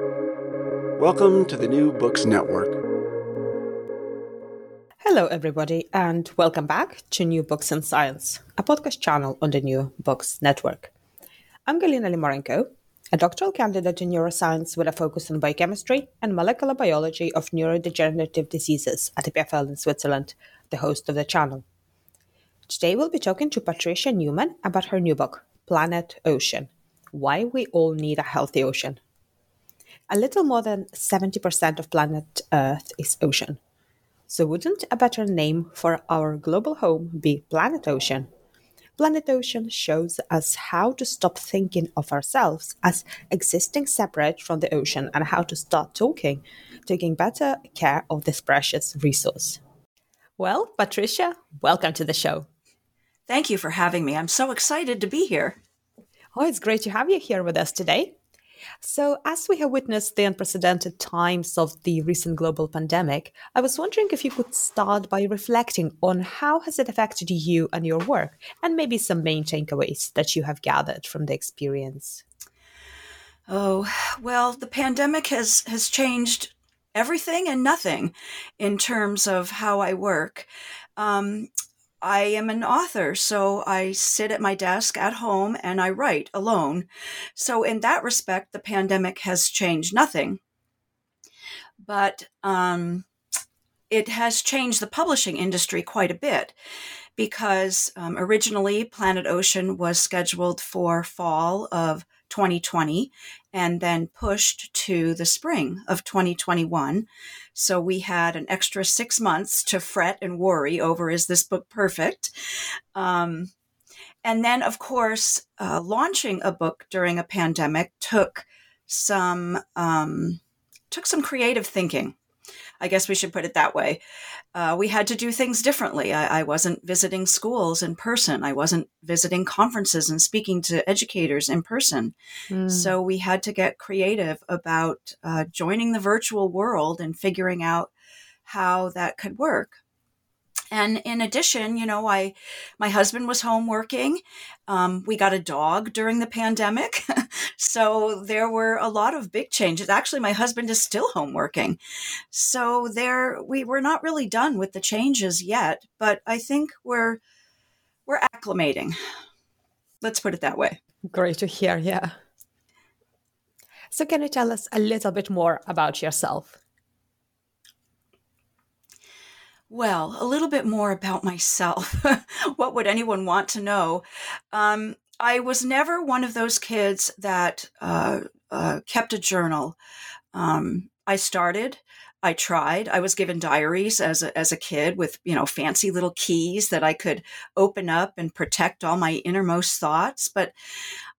Welcome to the New Books Network. Hello, everybody, and welcome back to New Books in Science, a podcast channel on the New Books Network. I'm Galina Limorenko, a doctoral candidate in neuroscience with a focus on biochemistry and molecular biology of neurodegenerative diseases at EPFL in Switzerland, the host of the channel. Today, we'll be talking to Patricia Newman about her new book, Planet Ocean Why We All Need a Healthy Ocean. A little more than 70% of planet Earth is ocean. So, wouldn't a better name for our global home be Planet Ocean? Planet Ocean shows us how to stop thinking of ourselves as existing separate from the ocean and how to start talking, taking better care of this precious resource. Well, Patricia, welcome to the show. Thank you for having me. I'm so excited to be here. Oh, it's great to have you here with us today. So, as we have witnessed the unprecedented times of the recent global pandemic, I was wondering if you could start by reflecting on how has it affected you and your work, and maybe some main takeaways that you have gathered from the experience. Oh, well, the pandemic has has changed everything and nothing in terms of how I work. Um, I am an author, so I sit at my desk at home and I write alone. So, in that respect, the pandemic has changed nothing. But um, it has changed the publishing industry quite a bit because um, originally Planet Ocean was scheduled for fall of 2020 and then pushed to the spring of 2021. So we had an extra six months to fret and worry over is this book perfect? Um, and then, of course, uh, launching a book during a pandemic took some um, took some creative thinking. I guess we should put it that way. Uh, we had to do things differently. I, I, wasn't visiting schools in person. I wasn't visiting conferences and speaking to educators in person. Mm. So we had to get creative about uh, joining the virtual world and figuring out how that could work. And in addition, you know, I, my husband was home working. Um, we got a dog during the pandemic. so there were a lot of big changes. Actually, my husband is still home working. So there, we were not really done with the changes yet, but I think we're, we're acclimating. Let's put it that way. Great to hear. Yeah. So, can you tell us a little bit more about yourself? Well, a little bit more about myself. what would anyone want to know? Um, I was never one of those kids that uh, uh, kept a journal. Um, I started. I tried. I was given diaries as a, as a kid with you know fancy little keys that I could open up and protect all my innermost thoughts. But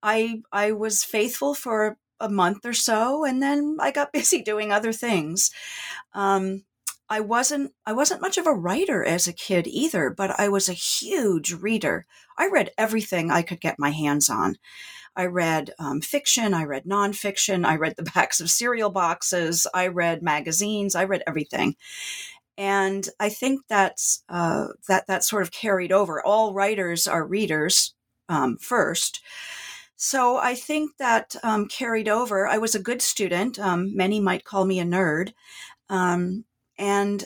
I I was faithful for a month or so, and then I got busy doing other things. Um, I wasn't I wasn't much of a writer as a kid either, but I was a huge reader. I read everything I could get my hands on. I read um, fiction, I read nonfiction, I read the backs of cereal boxes, I read magazines, I read everything, and I think that's uh, that that sort of carried over. All writers are readers um, first. So I think that um, carried over. I was a good student. Um, many might call me a nerd. Um, and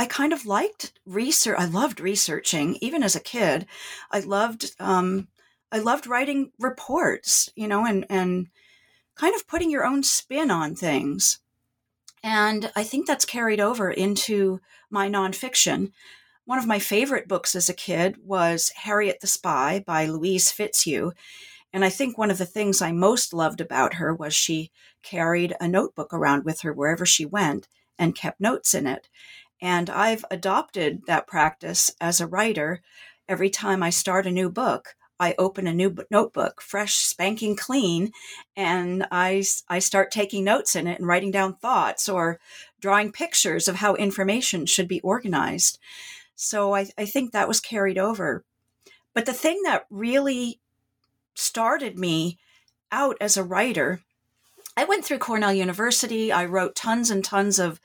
I kind of liked research. I loved researching, even as a kid. I loved um, I loved writing reports, you know, and and kind of putting your own spin on things. And I think that's carried over into my nonfiction. One of my favorite books as a kid was Harriet the Spy by Louise Fitzhugh. And I think one of the things I most loved about her was she carried a notebook around with her wherever she went and kept notes in it. And I've adopted that practice as a writer. Every time I start a new book, I open a new notebook, fresh, spanking clean, and I, I start taking notes in it and writing down thoughts or drawing pictures of how information should be organized. So I, I think that was carried over. But the thing that really started me out as a writer I went through Cornell University. I wrote tons and tons of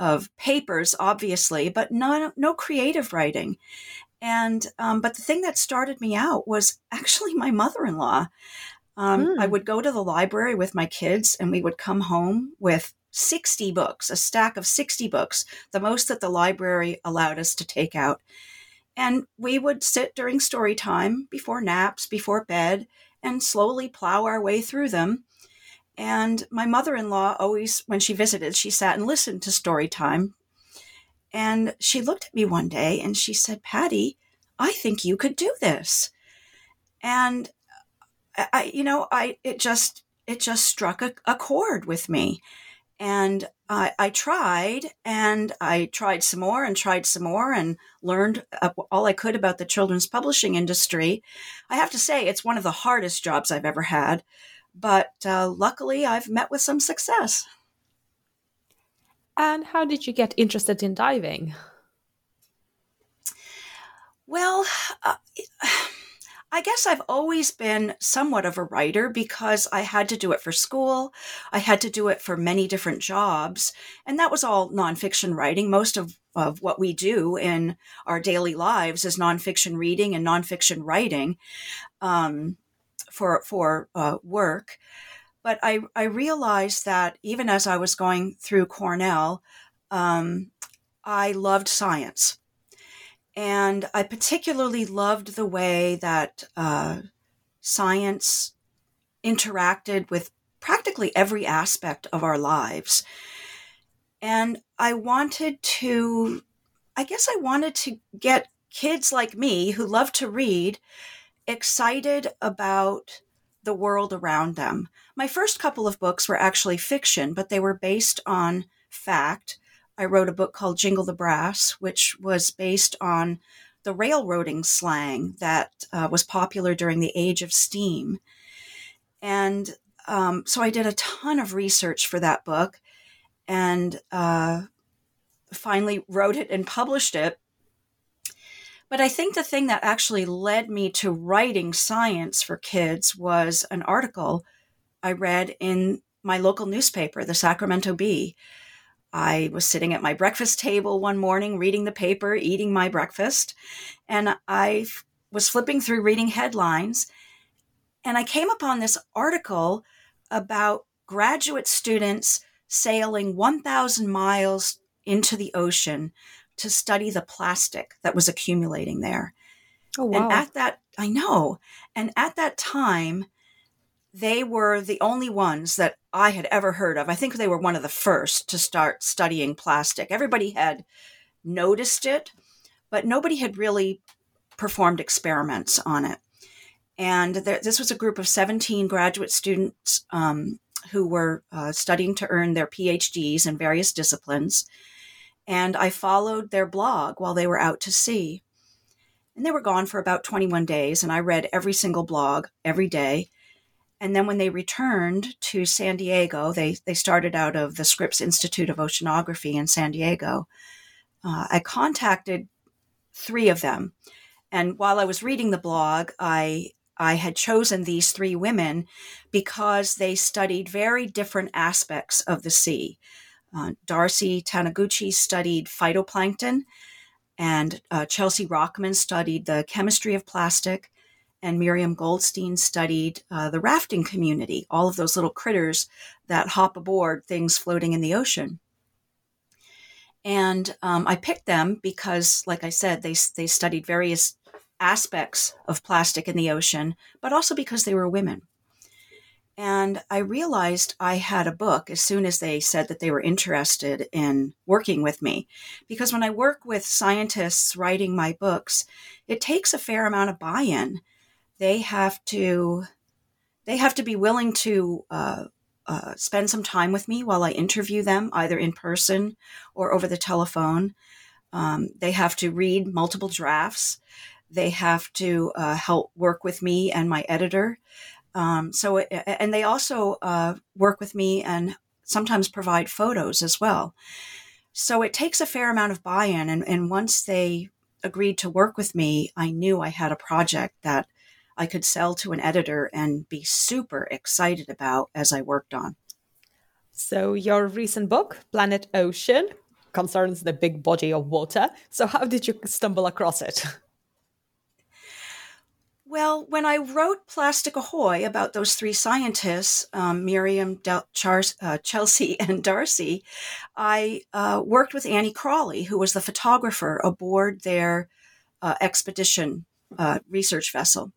of papers, obviously, but no no creative writing. And um, but the thing that started me out was actually my mother in law. Um, mm. I would go to the library with my kids, and we would come home with 60 books, a stack of 60 books, the most that the library allowed us to take out. And we would sit during story time, before naps, before bed, and slowly plow our way through them. And my mother in law always, when she visited, she sat and listened to story time. And she looked at me one day and she said, Patty, I think you could do this. And I, you know, I, it just, it just struck a, a chord with me. And I, I tried and I tried some more and tried some more and learned all I could about the children's publishing industry. I have to say, it's one of the hardest jobs I've ever had, but uh, luckily I've met with some success. And how did you get interested in diving? Well, uh, I guess I've always been somewhat of a writer because I had to do it for school. I had to do it for many different jobs. And that was all nonfiction writing. Most of, of what we do in our daily lives is nonfiction reading and nonfiction writing um, for, for uh, work. But I, I realized that even as I was going through Cornell, um, I loved science. And I particularly loved the way that uh, science interacted with practically every aspect of our lives. And I wanted to, I guess I wanted to get kids like me who love to read excited about the world around them. My first couple of books were actually fiction, but they were based on fact. I wrote a book called Jingle the Brass, which was based on the railroading slang that uh, was popular during the age of steam. And um, so I did a ton of research for that book and uh, finally wrote it and published it. But I think the thing that actually led me to writing science for kids was an article I read in my local newspaper, the Sacramento Bee. I was sitting at my breakfast table one morning, reading the paper, eating my breakfast, and I was flipping through reading headlines, and I came upon this article about graduate students sailing 1,000 miles into the ocean to study the plastic that was accumulating there. Oh, wow. And at that, I know. And at that time, they were the only ones that I had ever heard of. I think they were one of the first to start studying plastic. Everybody had noticed it, but nobody had really performed experiments on it. And there, this was a group of 17 graduate students um, who were uh, studying to earn their PhDs in various disciplines. And I followed their blog while they were out to sea. And they were gone for about 21 days, and I read every single blog every day and then when they returned to San Diego, they, they started out of the Scripps Institute of Oceanography in San Diego. Uh, I contacted three of them. And while I was reading the blog, I I had chosen these three women because they studied very different aspects of the sea. Uh, Darcy Taniguchi studied phytoplankton, and uh, Chelsea Rochman studied the chemistry of plastic, and Miriam Goldstein studied uh, the rafting community, all of those little critters that hop aboard things floating in the ocean. And um, I picked them because, like I said, they, they studied various aspects of plastic in the ocean, but also because they were women. And I realized I had a book as soon as they said that they were interested in working with me. Because when I work with scientists writing my books, it takes a fair amount of buy in they have to they have to be willing to uh, uh, spend some time with me while I interview them, either in person or over the telephone. Um, they have to read multiple drafts. They have to uh, help work with me and my editor. Um, so, and they also uh, work with me and sometimes provide photos as well. So it takes a fair amount of buy-in, and, and once they agreed to work with me, I knew I had a project that I could sell to an editor and be super excited about as I worked on. So, your recent book, Planet Ocean, concerns the big body of water. So, how did you stumble across it? Well, when I wrote Plastic Ahoy about those three scientists, um, Miriam, Del- Char- uh, Chelsea, and Darcy, I uh, worked with Annie Crawley, who was the photographer aboard their uh, expedition uh, research vessel.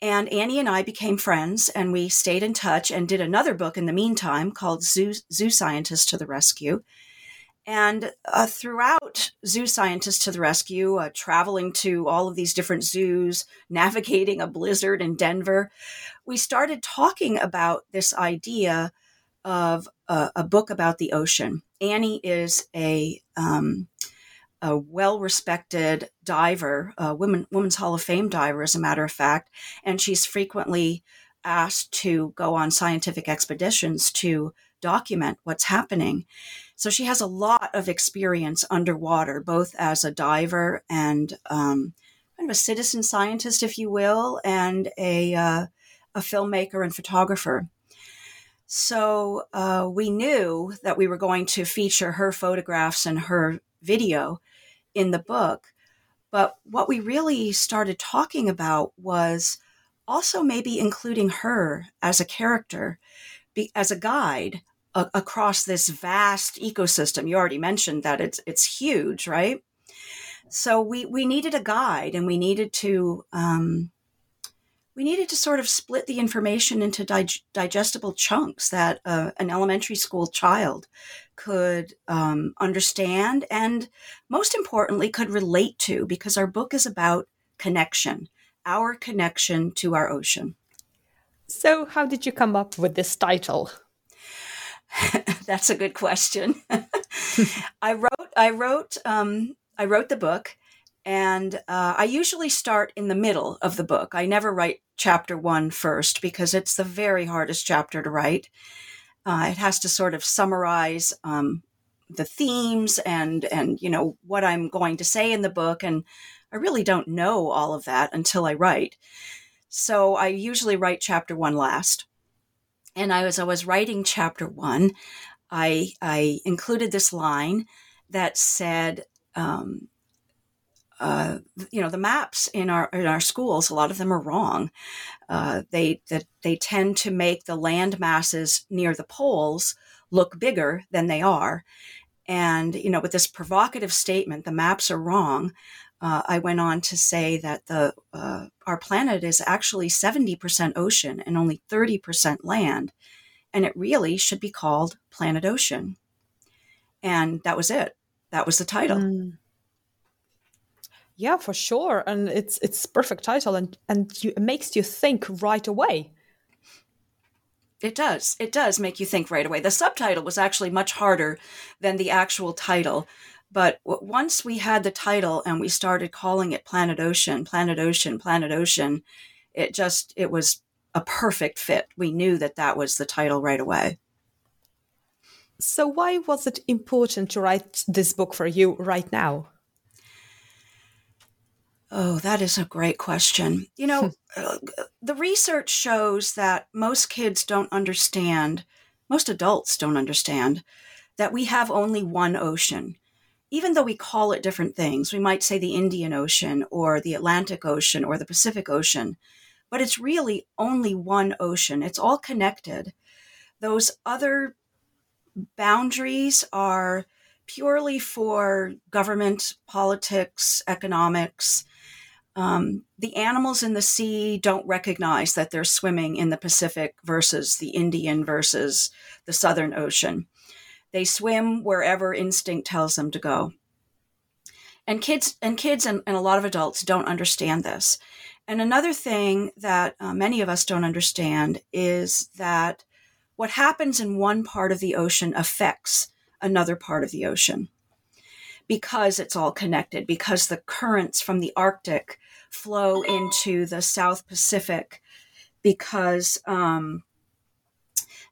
And Annie and I became friends, and we stayed in touch and did another book in the meantime called Zoo, Zoo Scientists to the Rescue. And uh, throughout Zoo Scientists to the Rescue, uh, traveling to all of these different zoos, navigating a blizzard in Denver, we started talking about this idea of a, a book about the ocean. Annie is a, um, a well respected diver, a women, Women's Hall of Fame diver, as a matter of fact, and she's frequently asked to go on scientific expeditions to document what's happening. So she has a lot of experience underwater, both as a diver and um, kind of a citizen scientist, if you will, and a, uh, a filmmaker and photographer. So uh, we knew that we were going to feature her photographs and her video in the book. But what we really started talking about was also maybe including her as a character, be, as a guide a- across this vast ecosystem. You already mentioned that it's it's huge, right? So we we needed a guide, and we needed to um, we needed to sort of split the information into dig- digestible chunks that uh, an elementary school child could um, understand, and most importantly, could relate to, because our book is about connection, our connection to our ocean. So, how did you come up with this title? That's a good question. I wrote, I wrote, um, I wrote the book, and uh, I usually start in the middle of the book. I never write chapter one first because it's the very hardest chapter to write. Uh, it has to sort of summarize um, the themes and and you know what I'm going to say in the book, and I really don't know all of that until I write. So I usually write chapter one last. And I was I was writing chapter one, I I included this line that said, um, uh, you know, the maps in our in our schools, a lot of them are wrong. Uh, they that they tend to make the land masses near the poles look bigger than they are. And you know, with this provocative statement, the maps are wrong. Uh, I went on to say that the uh, our planet is actually 70% ocean and only 30% land, and it really should be called Planet Ocean. And that was it. That was the title. Mm. Yeah, for sure, and it's it's perfect title, and and you, it makes you think right away. It does. It does make you think right away. The subtitle was actually much harder than the actual title but once we had the title and we started calling it Planet Ocean, Planet Ocean, Planet Ocean, it just, it was a perfect fit. We knew that that was the title right away. So, why was it important to write this book for you right now? Oh, that is a great question. You know, uh, the research shows that most kids don't understand, most adults don't understand, that we have only one ocean even though we call it different things, we might say the Indian Ocean or the Atlantic Ocean or the Pacific Ocean, but it's really only one ocean. It's all connected. Those other boundaries are purely for government, politics, economics. Um, the animals in the sea don't recognize that they're swimming in the Pacific versus the Indian versus the Southern Ocean. They swim wherever instinct tells them to go. And kids and kids and, and a lot of adults don't understand this. And another thing that uh, many of us don't understand is that what happens in one part of the ocean affects another part of the ocean because it's all connected, because the currents from the Arctic flow into the South Pacific, because um,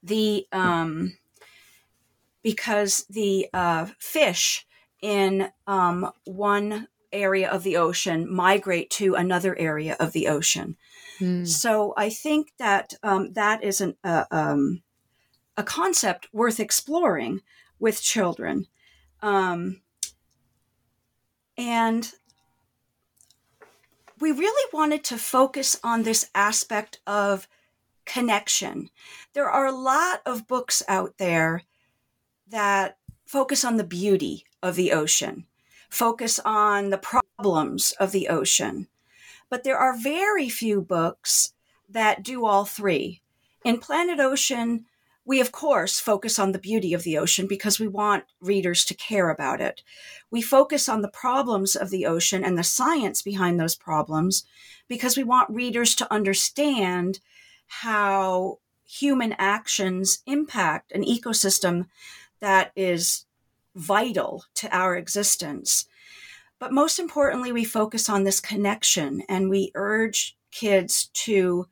the um, because the uh, fish in um, one area of the ocean migrate to another area of the ocean. Mm. So I think that um, that is an, uh, um, a concept worth exploring with children. Um, and we really wanted to focus on this aspect of connection. There are a lot of books out there that focus on the beauty of the ocean, focus on the problems of the ocean. But there are very few books that do all three. In Planet Ocean, we, of course, focus on the beauty of the ocean because we want readers to care about it. We focus on the problems of the ocean and the science behind those problems because we want readers to understand how human actions impact an ecosystem that is vital to our existence. But most importantly, we focus on this connection and we urge kids to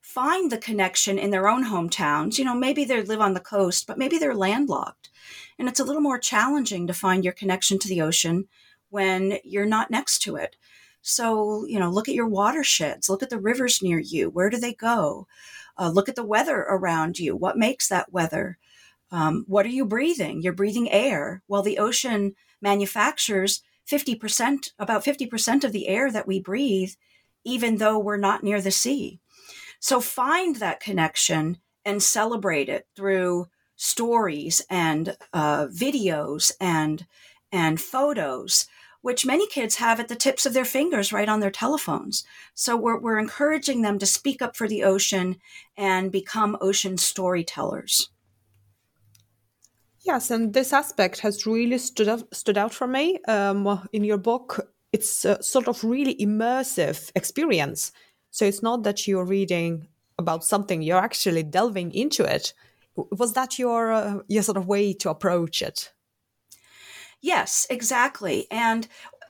find the connection in their own hometowns. You know, maybe they live on the coast, but maybe they're landlocked. And it's a little more challenging to find your connection to the ocean when you're not next to it. So, you know, look at your watersheds, look at the rivers near you. Where do they go? Uh, look at the weather around you. What makes that weather? Um, what are you breathing? You're breathing air. Well, the ocean manufactures 50%, about 50% of the air that we breathe, even though we're not near the sea. So find that connection and celebrate it through stories and uh, videos and and photos, which many kids have at the tips of their fingers right on their telephones. So we're, we're encouraging them to speak up for the ocean and become ocean storytellers. Yes, and this aspect has really stood out, stood out for me um, in your book. It's a sort of really immersive experience so it's not that you're reading about something; you're actually delving into it. Was that your uh, your sort of way to approach it? Yes, exactly, and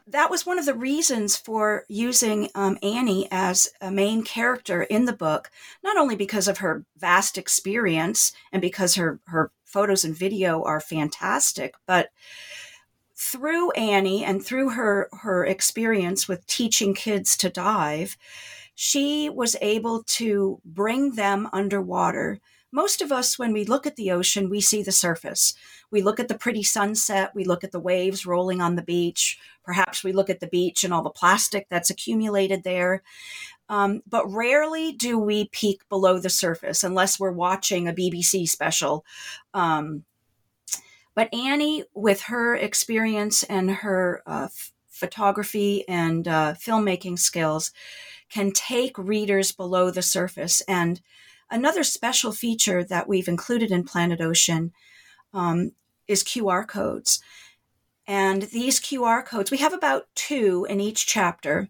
that was one of the reasons for using um, Annie as a main character in the book, not only because of her vast experience and because her, her photos and video are fantastic, but through Annie and through her, her experience with teaching kids to dive, she was able to bring them underwater. Most of us, when we look at the ocean, we see the surface. We look at the pretty sunset, we look at the waves rolling on the beach. Perhaps we look at the beach and all the plastic that's accumulated there. Um, but rarely do we peek below the surface unless we're watching a BBC special. Um, but Annie, with her experience and her uh, f- photography and uh, filmmaking skills, can take readers below the surface. And another special feature that we've included in Planet Ocean um, is QR codes. And these QR codes, we have about two in each chapter.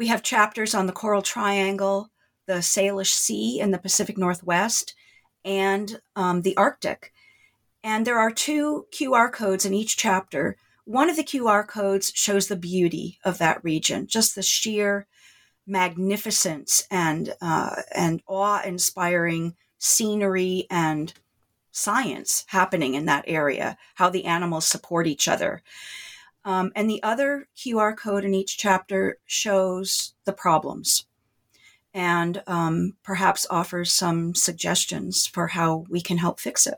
We have chapters on the Coral Triangle, the Salish Sea in the Pacific Northwest, and um, the Arctic. And there are two QR codes in each chapter. One of the QR codes shows the beauty of that region, just the sheer magnificence and uh, and awe-inspiring scenery and science happening in that area. How the animals support each other. Um, and the other QR code in each chapter shows the problems and um, perhaps offers some suggestions for how we can help fix it.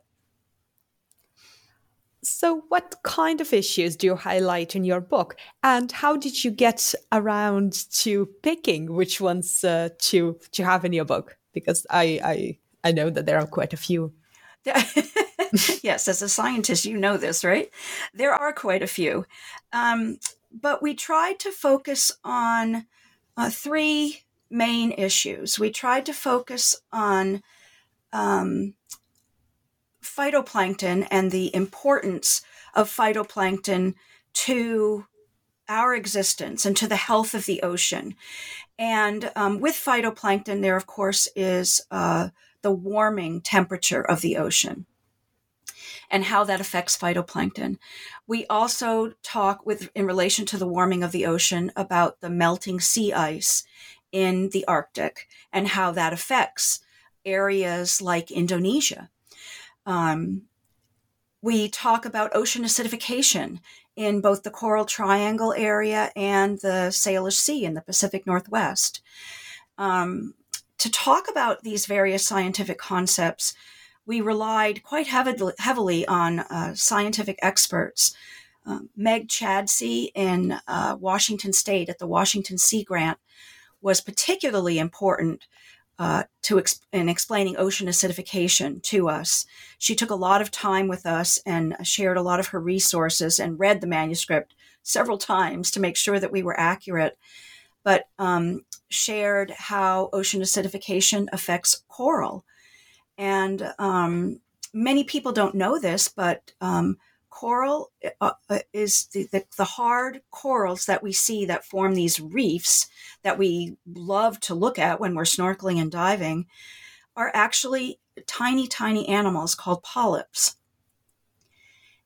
So, what kind of issues do you highlight in your book, and how did you get around to picking which ones uh, to to have in your book? Because I, I I know that there are quite a few. yes, as a scientist, you know this, right? There are quite a few, um, but we tried to focus on uh, three main issues. We tried to focus on um, phytoplankton and the importance of phytoplankton to our existence and to the health of the ocean. And um, with phytoplankton, there, of course, is uh, the warming temperature of the ocean and how that affects phytoplankton. We also talk with in relation to the warming of the ocean about the melting sea ice in the Arctic and how that affects areas like Indonesia. Um, we talk about ocean acidification in both the Coral Triangle area and the Salish Sea in the Pacific Northwest. Um, to talk about these various scientific concepts, we relied quite heavily, on uh, scientific experts Um, Meg Chadsey in uh, Washington State at the Washington Sea Grant was particularly important uh, to in explaining ocean acidification to us. She took a lot of time with us and shared a lot of her resources and read the manuscript several times to make sure that we were accurate. But um, shared how ocean acidification affects coral, and um, many people don't know this, but um, coral uh, uh, is the, the, the, hard corals that we see that form these reefs that we love to look at when we're snorkeling and diving are actually tiny, tiny animals called polyps.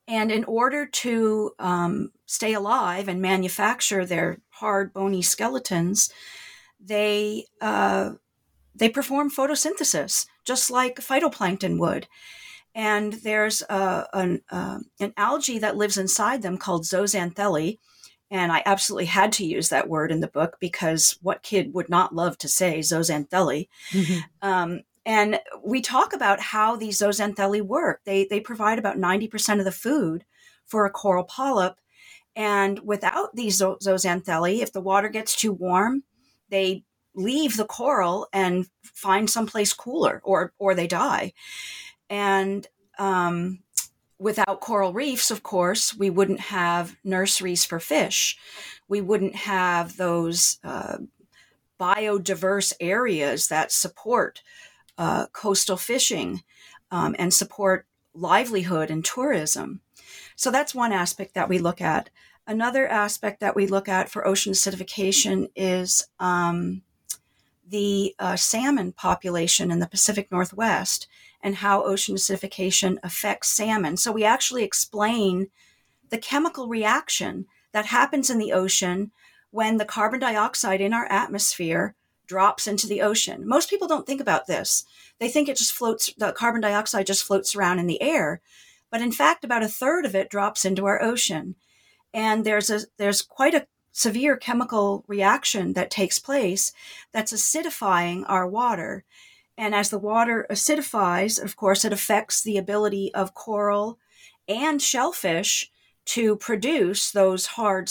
And in order to um, stay alive and manufacture their hard, bony skeletons, they uh, they perform photosynthesis just like phytoplankton would and there's a, an, uh, an algae that lives inside them called zooxanthellae. And I absolutely had to use that word in the book because what kid would not love to say zooxanthellae? Mm-hmm. Um, and we talk about how these zooxanthellae work. They, they provide about 90% of the food for a coral polyp. And without these zooxanthellae, if the water gets too warm, they leave the coral and find someplace cooler or, or they die. And um, without coral reefs, of course, we wouldn't have nurseries for fish. We wouldn't have those uh, biodiverse areas that support uh, coastal fishing um, and support livelihood and tourism. So that's one aspect that we look at. Another aspect that we look at for ocean acidification is um, the uh, salmon population in the Pacific Northwest and how ocean acidification affects salmon. So we actually explain the chemical reaction that happens in the ocean when the carbon dioxide in our atmosphere drops into the ocean. Most people don't think about this. They think it just floats, the carbon dioxide just floats around in the air. But in fact, about a third of it drops into our ocean. And there's a, there's quite a severe chemical reaction that takes place that's acidifying our water. And as the water acidifies, of course, it affects the ability of coral and shellfish to produce those hard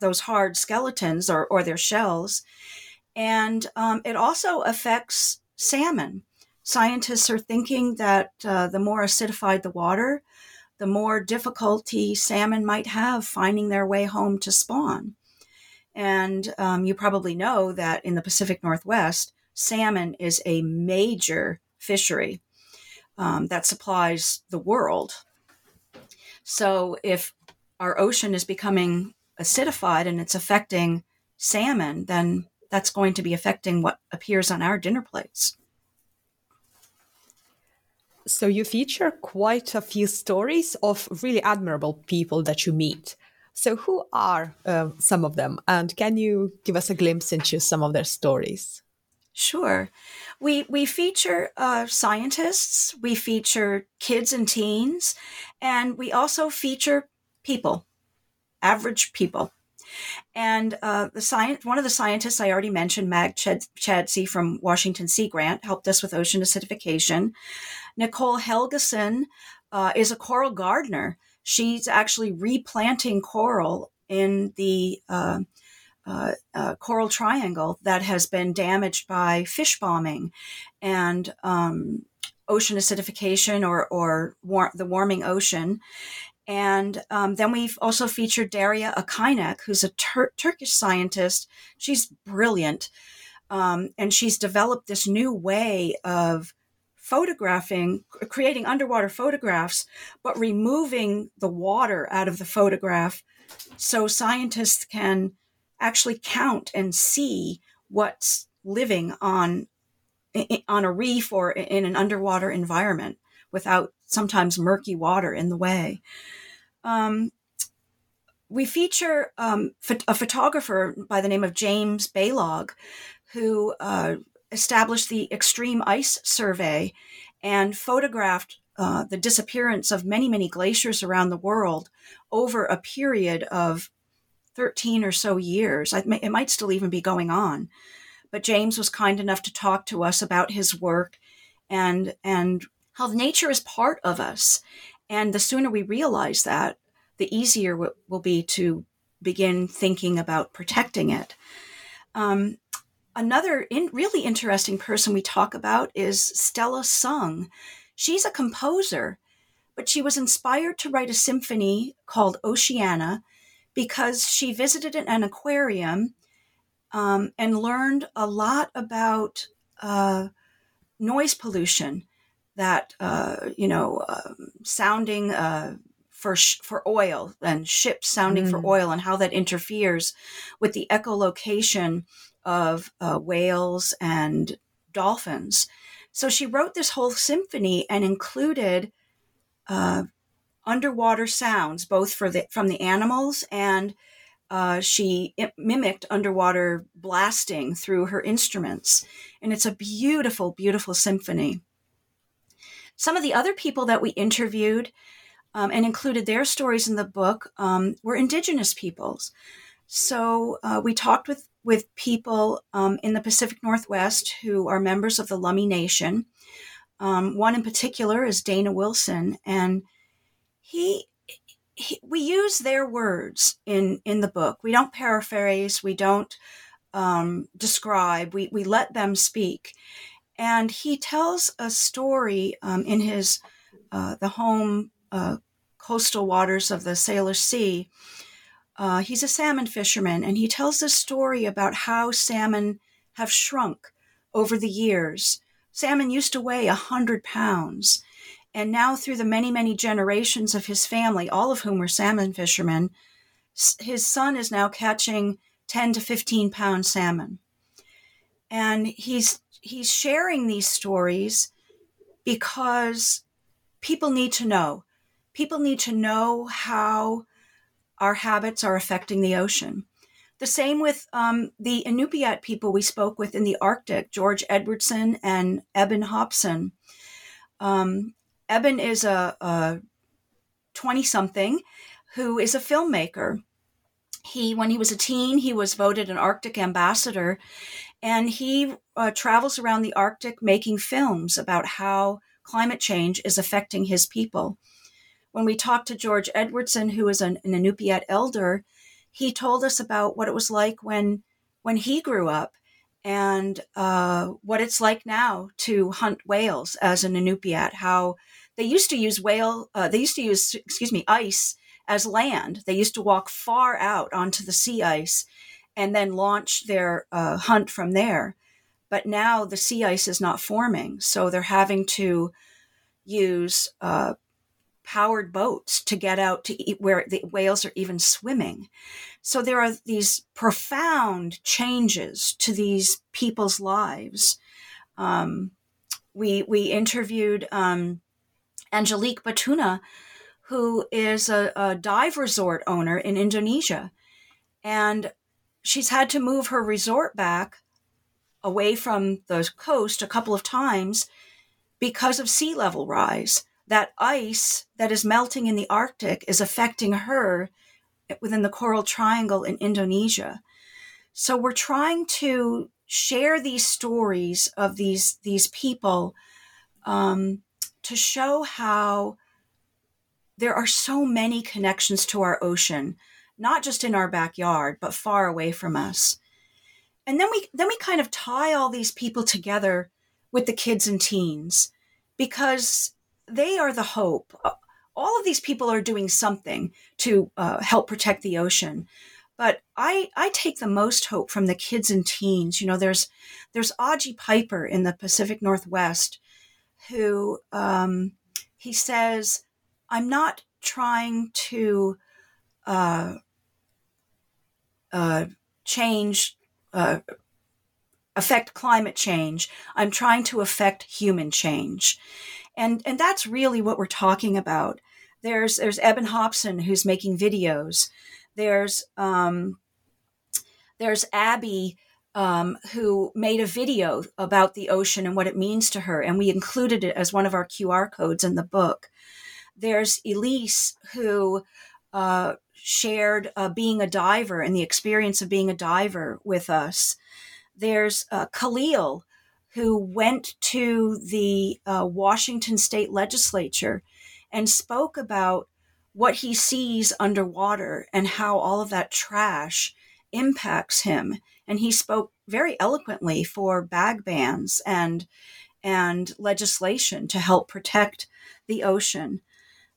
those hard skeletons or, or their shells. And um, it also affects salmon. Scientists are thinking that uh, the more acidified the water, the more difficulty salmon might have finding their way home to spawn. And um, you probably know that in the Pacific Northwest, salmon is a major fishery um, that supplies the world. So if our ocean is becoming acidified and it's affecting salmon, then that's going to be affecting what appears on our dinner plates. So you feature quite a few stories of really admirable people that you meet. So who are uh, some of them, and can you give us a glimpse into some of their stories? Sure. We we feature uh, scientists, we feature kids and teens, and we also feature people, average people. And uh, the science, one of the scientists I already mentioned, Mag Chad- Chadsey from Washington Sea Grant, helped us with ocean acidification. Nicole Helgeson uh, is a coral gardener. She's actually replanting coral in the uh, uh, uh, coral triangle that has been damaged by fish bombing and um, ocean acidification or, or war- the warming ocean. And um, then we've also featured Derya Akkaynak, who's a Tur- Turkish scientist. She's brilliant. Um, and she's developed this new way of photographing, creating underwater photographs, but removing the water out of the photograph so scientists can actually count and see what's living on on a reef or in an underwater environment without sometimes murky water in the way. Um, we feature um, a photographer by the name of James Balog, who uh, established the Extreme Ice Survey and photographed uh, the disappearance of many, many glaciers around the world over a period of 13 or so years. It might still even be going on. But James was kind enough to talk to us about his work and, and how nature is part of us. And the sooner we realize that, the easier it will be to begin thinking about protecting it. Um, another in, really interesting person we talk about is Stella Sung. She's a composer, but she was inspired to write a symphony called Oceana because she visited an aquarium um, and learned a lot about uh, noise pollution that uh, you know um, sounding uh, for sh- for oil and ships sounding mm. for oil and how that interferes with the echolocation of uh, whales and dolphins. So she wrote this whole symphony and included uh, underwater sounds, both for the from the animals and uh, she mimicked underwater blasting through her instruments. And it's a beautiful, beautiful symphony. Some of the other people that we interviewed um, and included their stories in the book um, were indigenous peoples. So uh, we talked with with people um, in the Pacific Northwest who are members of the Lummi Nation. Um, one in particular is Dana Wilson, and he, he, we use their words in in the book. We don't paraphrase. We don't um, describe. We we let them speak, and he tells a story um, in his uh, the home uh, coastal waters of the Salish Sea. Uh, he's a salmon fisherman, and he tells this story about how salmon have shrunk over the years. Salmon used to weigh a hundred pounds, and now through the many many generations of his family, all of whom were salmon fishermen, his son is now catching 10 to 15 pound salmon, and he's he's sharing these stories because people need to know people need to know how our habits are affecting the ocean. The same with um, the Inupiat people we spoke with in the Arctic, George Edwardson and Eben Hobson. Um, Eben is a 20 something who is a filmmaker. He, when he was a teen, he was voted an Arctic ambassador, and he uh, travels around the Arctic making films about how climate change is affecting his people when we talked to George Edwardson, who is an, an Inupiat elder, he told us about what it was like when when he grew up and uh, what it's like now to hunt whales as an Inupiat. How they used to use whale, uh, they used to use, excuse me, ice as land. They used to walk far out onto the sea ice and then launch their uh, hunt from there. But now the sea ice is not forming, so they're having to use uh, powered boats to get out to eat where the whales are even swimming. So there are these profound changes to these people's lives. Um, we we interviewed um, Angelique Batuna, who is a, a dive resort owner in Indonesia, and she's had to move her resort back away from the coast a couple of times because of sea level rise that ice that is melting in the Arctic is affecting her within the Coral Triangle in Indonesia. So we're trying to share these stories of these these people um, to show how there are so many connections to our ocean, not just in our backyard, but far away from us. And then we then we kind of tie all these people together with the kids and teens because they are the hope. All of these people are doing something to uh, help protect the ocean. But I, I take the most hope from the kids and teens. You know, there's there's Aji Piper in the Pacific Northwest, who um, he says, "I'm not trying to uh, uh, change, uh, affect climate change. I'm trying to affect human change." And and that's really what we're talking about. There's there's eben hobson who's making videos. There's um there's abby um, who made a video about the ocean and what it means to her and we included it as one of our qr codes in the book. There's elise who uh, shared uh, being a diver and the experience of being a diver with us. There's uh, khalil who went to the uh, Washington state legislature and spoke about what he sees underwater and how all of that trash impacts him. And he spoke very eloquently for bag bans and and legislation to help protect the ocean.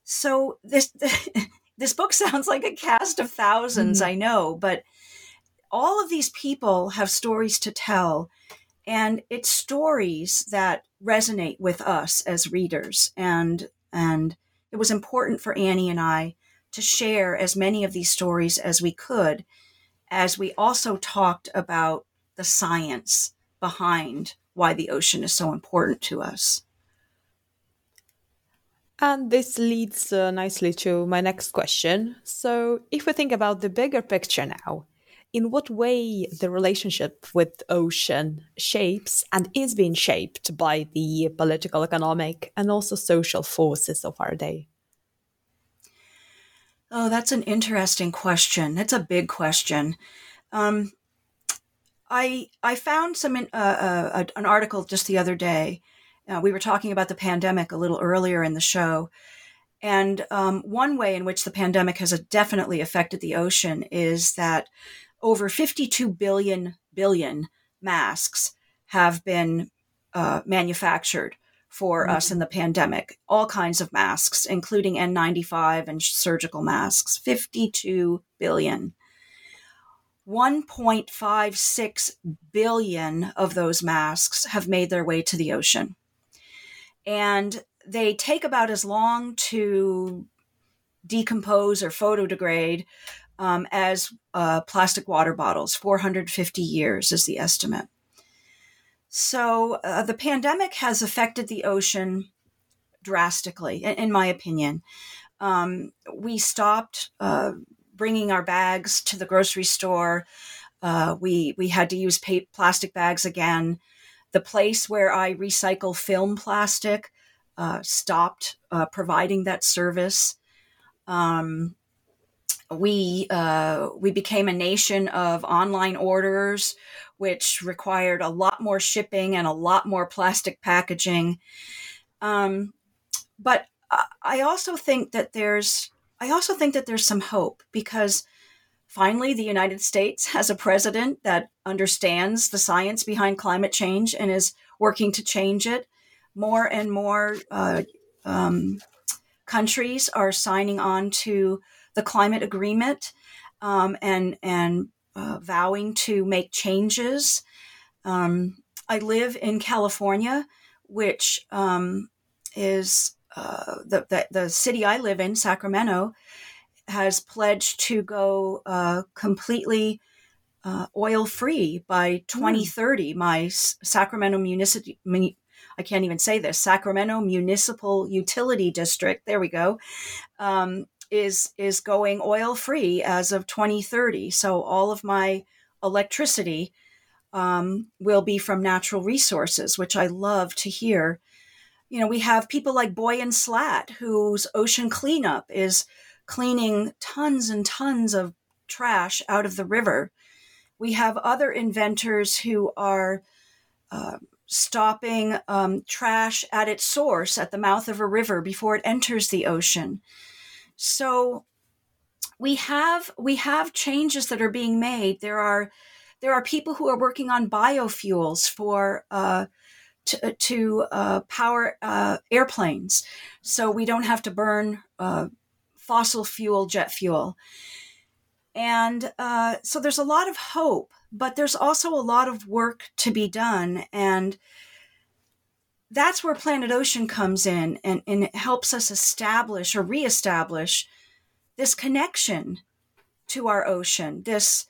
So this this book sounds like a cast of 1000s mm-hmm. I know, but all of these people have stories to tell and it's stories that resonate with us as readers and and it was important for Annie and I to share as many of these stories as we could, as we also talked about the science behind why the ocean is so important to us. And this leads uh, nicely to my next question. So, if we think about the bigger picture now, in what way the relationship with ocean shapes and is being shaped by the political, economic, and also social forces of our day? Oh, that's an interesting question. It's a big question. Um, I I found some uh, uh, an article just the other day. Uh, we were talking about the pandemic a little earlier in the show, and um, one way in which the pandemic has definitely affected the ocean is that over 52 billion billion masks have been uh, manufactured for mm-hmm. us in the pandemic. All kinds of masks, including N95 and surgical masks. 52 billion. 1.56 billion of those masks have made their way to the ocean. And they take about as long to decompose or photodegrade um, as uh, plastic water bottles. 450 years is the estimate. So uh, the pandemic has affected the ocean drastically, in, in my opinion. Um, we stopped uh, bringing our bags to the grocery store. Uh, we we had to use pa- plastic bags again. The place where I recycle film plastic uh, stopped uh, providing that service. Um, we uh, we became a nation of online orders, which required a lot more shipping and a lot more plastic packaging. Um, but I also think that there's I also think that there's some hope because finally the United States has a president that understands the science behind climate change and is working to change it. More and more uh, um, countries are signing on to the climate agreement um, and and uh, vowing to make changes. Um, I live in California, which um, is uh, the, the, the city I live in, Sacramento, has pledged to go uh, completely uh, oil free by 2030. Mm. My Sacramento municipal I can't even say this Sacramento Municipal Utility District. There we go. Um, is is going oil free as of 2030. So all of my electricity um, will be from natural resources, which I love to hear. You know, we have people like Boyan Slat, whose ocean cleanup is cleaning tons and tons of trash out of the river. We have other inventors who are uh, stopping um, trash at its source at the mouth of a river before it enters the ocean. So we have we have changes that are being made. There are there are people who are working on biofuels for uh, to, to uh, power uh, airplanes, so we don't have to burn uh, fossil fuel, jet fuel. And uh, so there's a lot of hope, but there's also a lot of work to be done. And that's where Planet Ocean comes in and, and it helps us establish or reestablish this connection to our ocean. This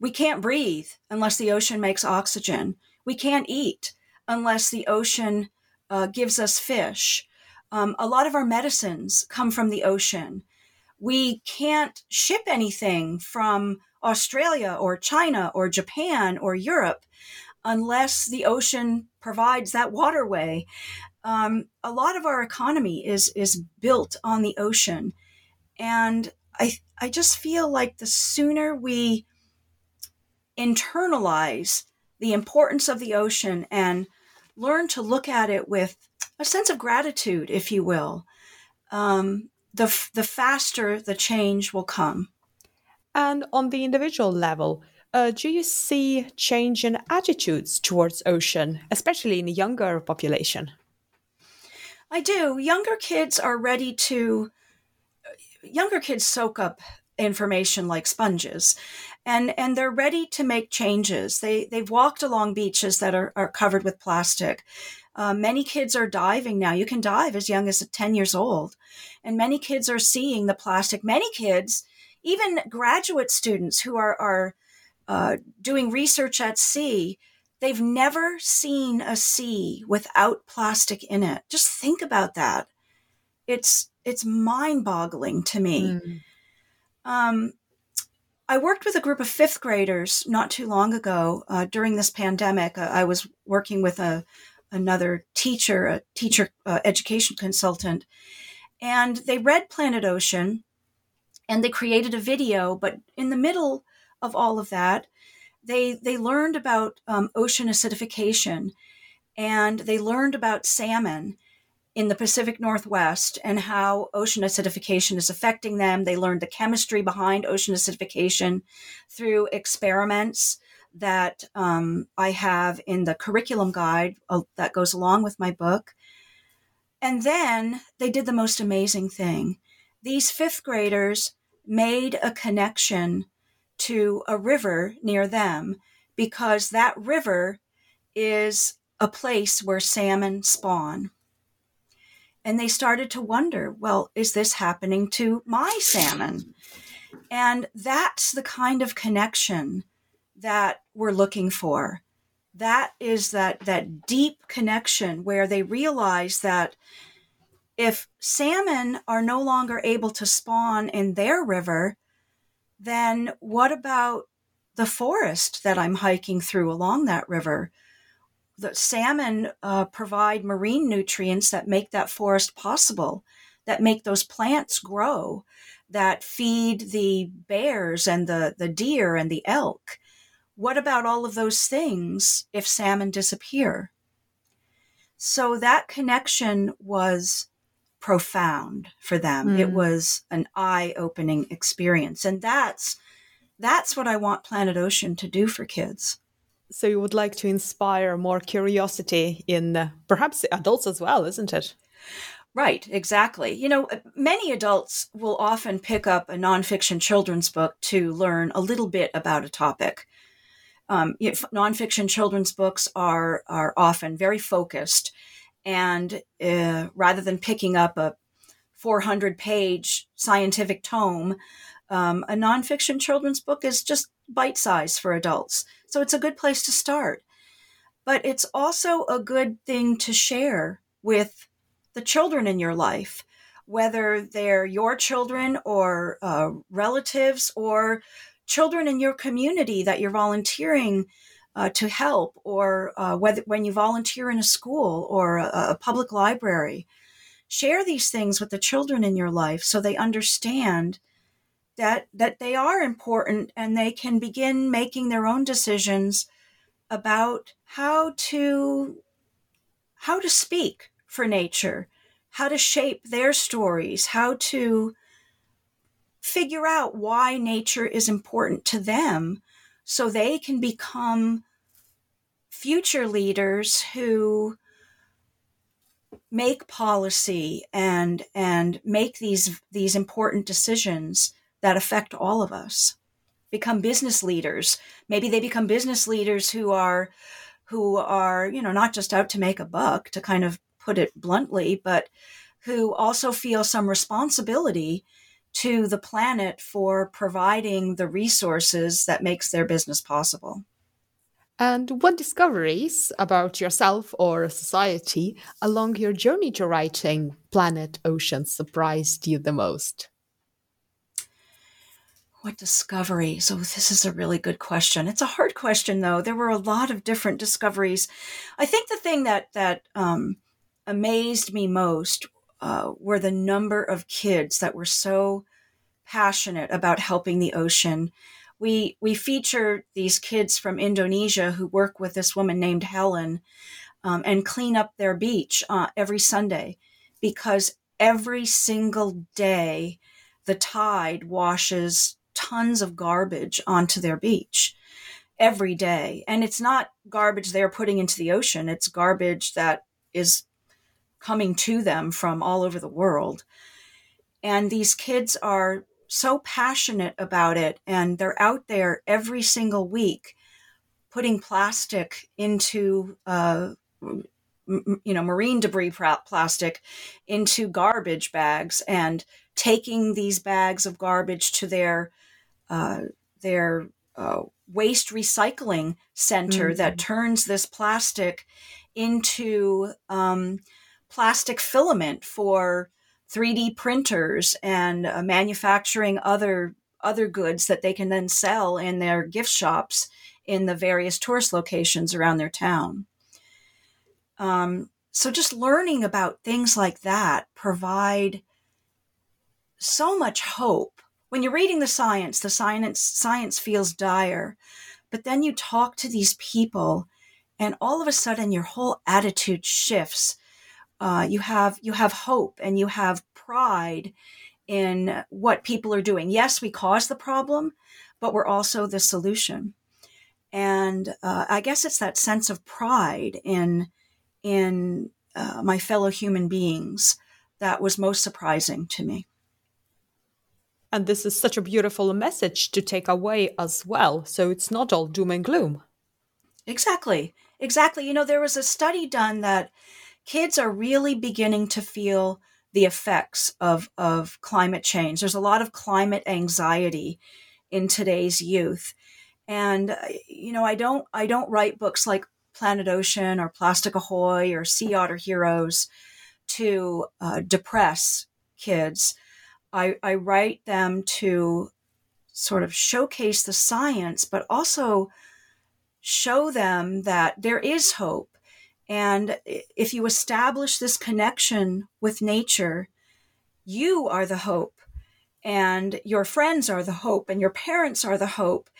we can't breathe unless the ocean makes oxygen. We can't eat unless the ocean uh, gives us fish. Um, a lot of our medicines come from the ocean. We can't ship anything from Australia or China or Japan or Europe unless the ocean provides that waterway. Um, a lot of our economy is is built on the ocean, and I I just feel like the sooner we internalize the importance of the ocean and learn to look at it with a sense of gratitude, if you will, um, the the faster the change will come. And on the individual level, uh, do you see change in attitudes towards ocean, especially in the younger population? I do. Younger kids are ready to. Younger kids soak up information like sponges, and and they're ready to make changes. They they've walked along beaches that are, are covered with plastic. Uh, many kids are diving now. You can dive as young as 10 years old. And many kids are seeing the plastic. Many kids, even graduate students who are, are uh, doing research at sea, they've never seen a sea without plastic in it. Just think about that. It's it's mind boggling to me. Mm. Um, I worked with a group of fifth graders not too long ago uh, during this pandemic. Uh, I was working with a another teacher, a teacher uh, education consultant, and they read Planet Ocean, and they created a video. But in the middle of all of that, they they learned about um, ocean acidification, and they learned about salmon in the Pacific Northwest and how ocean acidification is affecting them. They learned the chemistry behind ocean acidification through experiments that um, I have in the curriculum guide uh, that goes along with my book. And then they did the most amazing thing. These fifth graders made a connection to a river near them because that river is a place where salmon spawn. And they started to wonder well, is this happening to my salmon? And that's the kind of connection that we're looking for. That is that, that deep connection where they realize that if salmon are no longer able to spawn in their river, then what about the forest that I'm hiking through along that river? The salmon uh, provide marine nutrients that make that forest possible, that make those plants grow, that feed the bears and the, the deer and the elk. What about all of those things if salmon disappear? So that connection was profound for them. Mm. It was an eye-opening experience. And that's that's what I want Planet Ocean to do for kids. So you would like to inspire more curiosity in uh, perhaps adults as well, isn't it? Right, exactly. You know, many adults will often pick up a nonfiction children's book to learn a little bit about a topic. Um, you know, nonfiction children's books are are often very focused and uh, rather than picking up a 400 page scientific tome, um, a nonfiction children's book is just bite size for adults. So it's a good place to start. But it's also a good thing to share with the children in your life, whether they're your children or uh, relatives or children in your community that you're volunteering uh, to help, or uh, whether when you volunteer in a school or a, a public library. Share these things with the children in your life so they understand that that they are important and they can begin making their own decisions about how to how to speak for nature how to shape their stories how to figure out why nature is important to them so they can become future leaders who make policy and and make these these important decisions that affect all of us become business leaders. Maybe they become business leaders who are who are you know not just out to make a buck to kind of put it bluntly but who also feel some responsibility to the planet for providing the resources that makes their business possible and what discoveries about yourself or society along your journey to writing Planet Ocean surprised you the most? What discovery? So, this is a really good question. It's a hard question, though. There were a lot of different discoveries. I think the thing that that um, amazed me most uh, were the number of kids that were so passionate about helping the ocean we we feature these kids from Indonesia who work with this woman named Helen um, and clean up their beach uh, every Sunday because every single day the tide washes tons of garbage onto their beach every day. And it's not garbage they're putting into the ocean, it's garbage that is coming to them from all over the world. And these kids are so passionate about it, and they're out there every single week putting plastic into, uh, m- you know, marine debris plastic into garbage bags and taking these bags of garbage to their uh, their uh, waste recycling center mm-hmm. that turns this plastic into um, plastic filament for 3D printers and uh, manufacturing other other goods that they can then sell in their gift shops in the various tourist locations around their town. Um, so just learning about things like that provide so much hope. When you're reading the science, the science science feels dire, but then you talk to these people, and all of a sudden your whole attitude shifts uh, you have you have hope and you have pride in what people are doing. Yes, we cause the problem, but we're also the solution. And uh, I guess it's that sense of pride in in uh, my fellow human beings that was most surprising to me. And this is such a beautiful message to take away as well. So it's not all doom and gloom. Exactly. Exactly. You know, there was a study done that kids are really beginning to feel the effects of, of climate change. There's a lot of climate anxiety in today's youth. And uh, you know, I don't I don't write books like Planet Ocean or Plastic Ahoy or Sea Otter Heroes to uh, depress kids. I, I write them to sort of showcase the science, but also show them that there is hope and if you establish this connection with nature, you are the hope, and your friends are the hope, and your parents are the hope,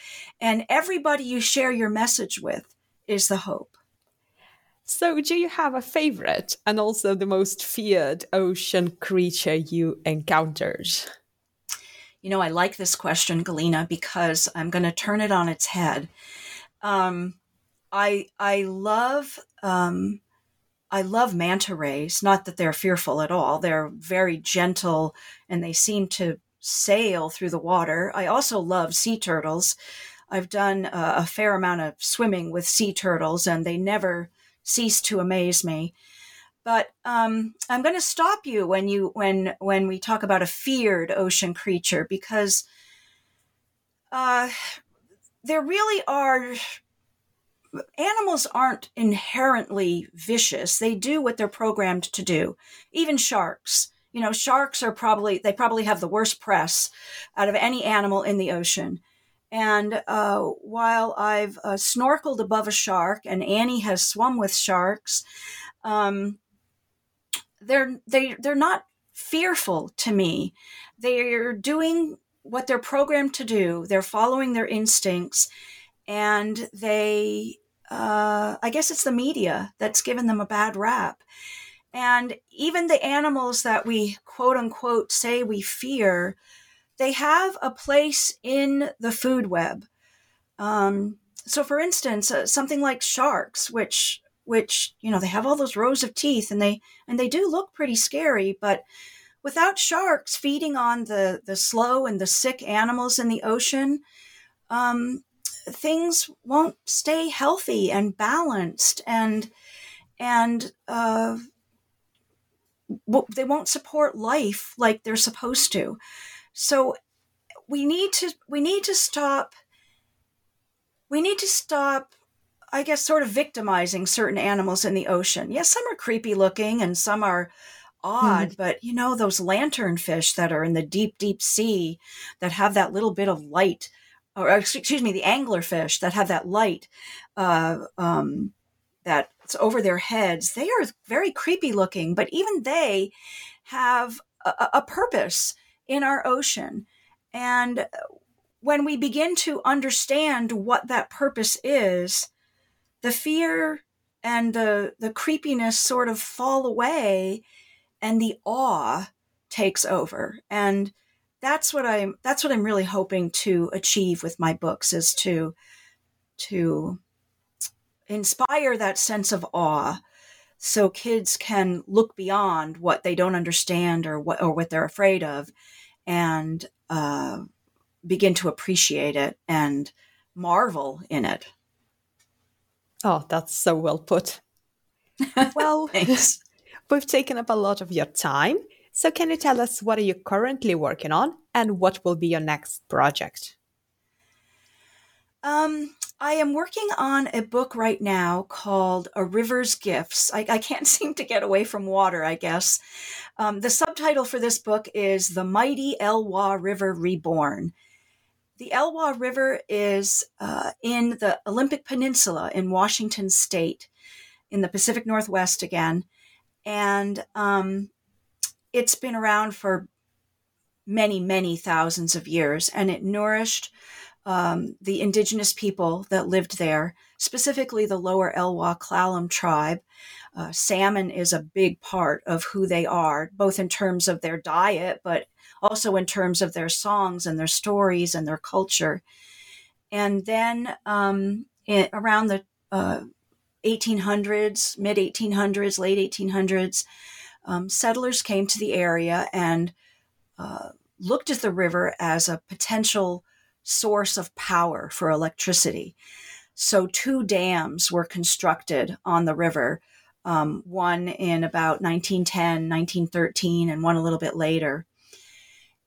and everybody you share your message with is the hope. So, do you have a favorite and also the most feared ocean creature you encountered? You know, I like this question, Galina, because I'm going to turn it on its head. Um, I I love um, I love manta rays. Not that they're fearful at all. They're very gentle and they seem to sail through the water. I also love sea turtles. I've done a, a fair amount of swimming with sea turtles, and they never cease to amaze me. But um, I'm going to stop you when you when when we talk about a feared ocean creature because uh, there really are animals aren't inherently vicious. They do what they're programmed to do. Even sharks. You know, sharks are probably, they probably have the worst press out of any animal in the ocean. And uh, while I've uh, snorkeled above a shark and Annie has swum with sharks, um, they're, they, they're not fearful to me. They're doing what they're programmed to do, they're following their instincts and they uh, i guess it's the media that's given them a bad rap. And even the animals that we quote unquote say we fear they have a place in the food web. Um, so for instance uh, something like sharks which which you know they have all those rows of teeth and they and they do look pretty scary but without sharks feeding on the the slow and the sick animals in the ocean um, things won't stay healthy and balanced and and uh, they won't support life like they're supposed to so we need to we need to stop we need to stop i guess sort of victimizing certain animals in the ocean yes some are creepy looking and some are odd mm. but you know those lanternfish that are in the deep deep sea that have that little bit of light or excuse me, the anglerfish that have that light uh, um, that's over their heads, they are very creepy looking, but even they have a, a purpose in our ocean. And when we begin to understand what that purpose is, the fear and the, the creepiness sort of fall away and the awe takes over. And that's what I'm that's what I'm really hoping to achieve with my books is to to inspire that sense of awe so kids can look beyond what they don't understand or what or what they're afraid of and uh, begin to appreciate it and marvel in it. Oh that's so well put. Well Thanks. we've taken up a lot of your time so can you tell us what are you currently working on and what will be your next project um I am working on a book right now called A River's Gifts. I, I can't seem to get away from water, I guess. Um, the subtitle for this book is The Mighty Elwha River Reborn. The Elwha River is uh, in the Olympic Peninsula in Washington state, in the Pacific Northwest again. And um, it's been around for many, many thousands of years, and it nourished um, the indigenous people that lived there, specifically the lower Elwha Clallam tribe. Uh, salmon is a big part of who they are, both in terms of their diet, but also in terms of their songs and their stories and their culture. And then um, it, around the uh, 1800s, mid 1800s, late 1800s, um, settlers came to the area and uh, looked at the river as a potential source of power for electricity. So, two dams were constructed on the river, um, one in about 1910, 1913, and one a little bit later.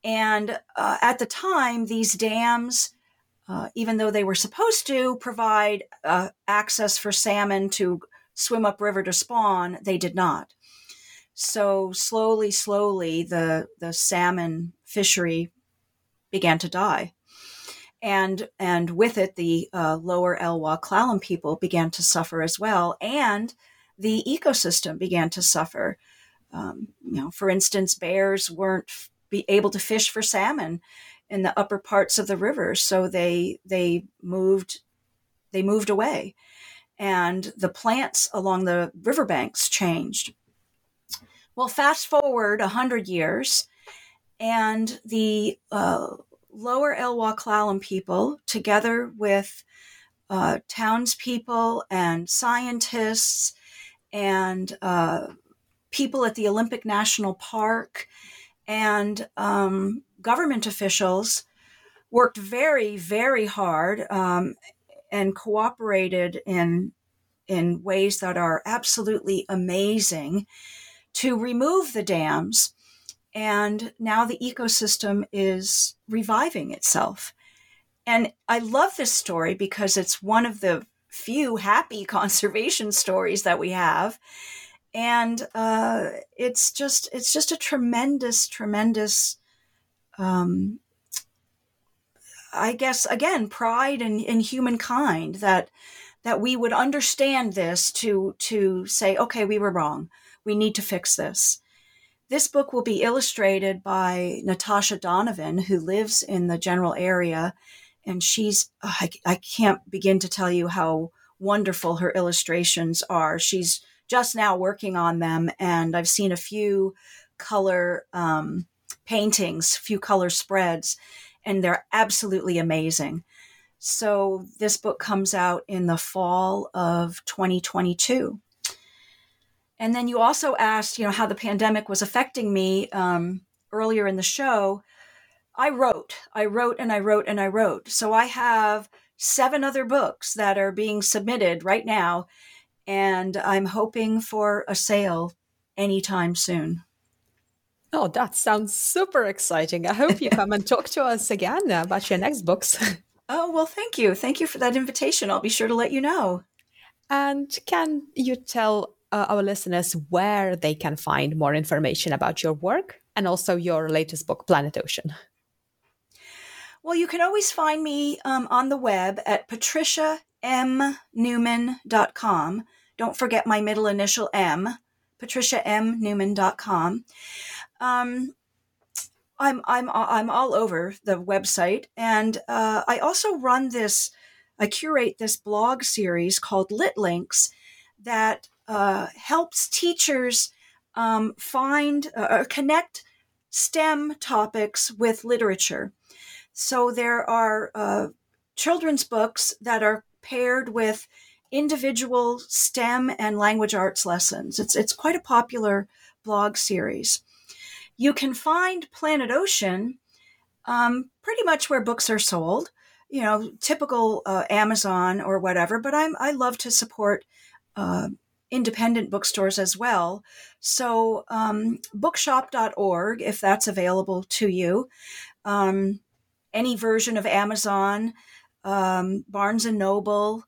And uh, at the time, these dams, uh, even though they were supposed to provide uh, access for salmon to swim upriver to spawn, they did not. So slowly, slowly, the the salmon fishery began to die and and with it the uh, lower Elwha Clallam people began to suffer as well, and the ecosystem began to suffer. Um, you know, for instance, bears weren't be able to fish for salmon in the upper parts of the river, so they they moved they moved away, and the plants along the riverbanks changed. Well, fast forward a hundred years, and the uh, lower Elwha Clallam people, together with uh, townspeople and scientists and uh, people at the Olympic National Park and um, government officials, worked very, very hard um, and cooperated in in ways that are absolutely amazing to remove the dams and now the ecosystem is reviving itself. And I love this story because it's one of the few happy conservation stories that we have. And uh, it's just it's just a tremendous, tremendous um, I guess again, pride in, in humankind that that we would understand this to to say, okay, we were wrong. We need to fix this. This book will be illustrated by Natasha Donovan, who lives in the general area. And she's, I, I can't begin to tell you how wonderful her illustrations are. She's just now working on them, and I've seen a few color um, paintings, few color spreads, and they're absolutely amazing. So this book comes out in the fall of 2022. And then you also asked, you know, how the pandemic was affecting me um, earlier in the show. I wrote, I wrote, and I wrote, and I wrote. So I have seven other books that are being submitted right now, and I'm hoping for a sale anytime soon. Oh, that sounds super exciting. I hope you come and talk to us again about your next books. oh, well, thank you. Thank you for that invitation. I'll be sure to let you know. And can you tell uh, our listeners where they can find more information about your work and also your latest book, Planet Ocean? Well, you can always find me um, on the web at patriciamnewman.com. Don't forget my middle initial M, patriciamnewman.com. Um, I'm I'm I'm all over the website, and uh, I also run this. I curate this blog series called Lit Links that uh, helps teachers um, find uh, or connect STEM topics with literature. So there are uh, children's books that are paired with individual STEM and language arts lessons. It's it's quite a popular blog series. You can find Planet Ocean um, pretty much where books are sold, you know, typical uh, Amazon or whatever. But I'm I love to support uh, independent bookstores as well. So um, bookshop.org, if that's available to you, um, any version of Amazon, um, Barnes and Noble.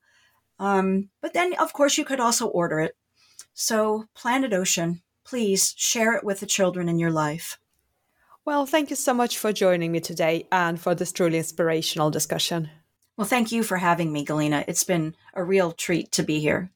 Um, but then, of course, you could also order it. So, Planet Ocean, please share it with the children in your life. Well, thank you so much for joining me today and for this truly inspirational discussion. Well, thank you for having me, Galina. It's been a real treat to be here.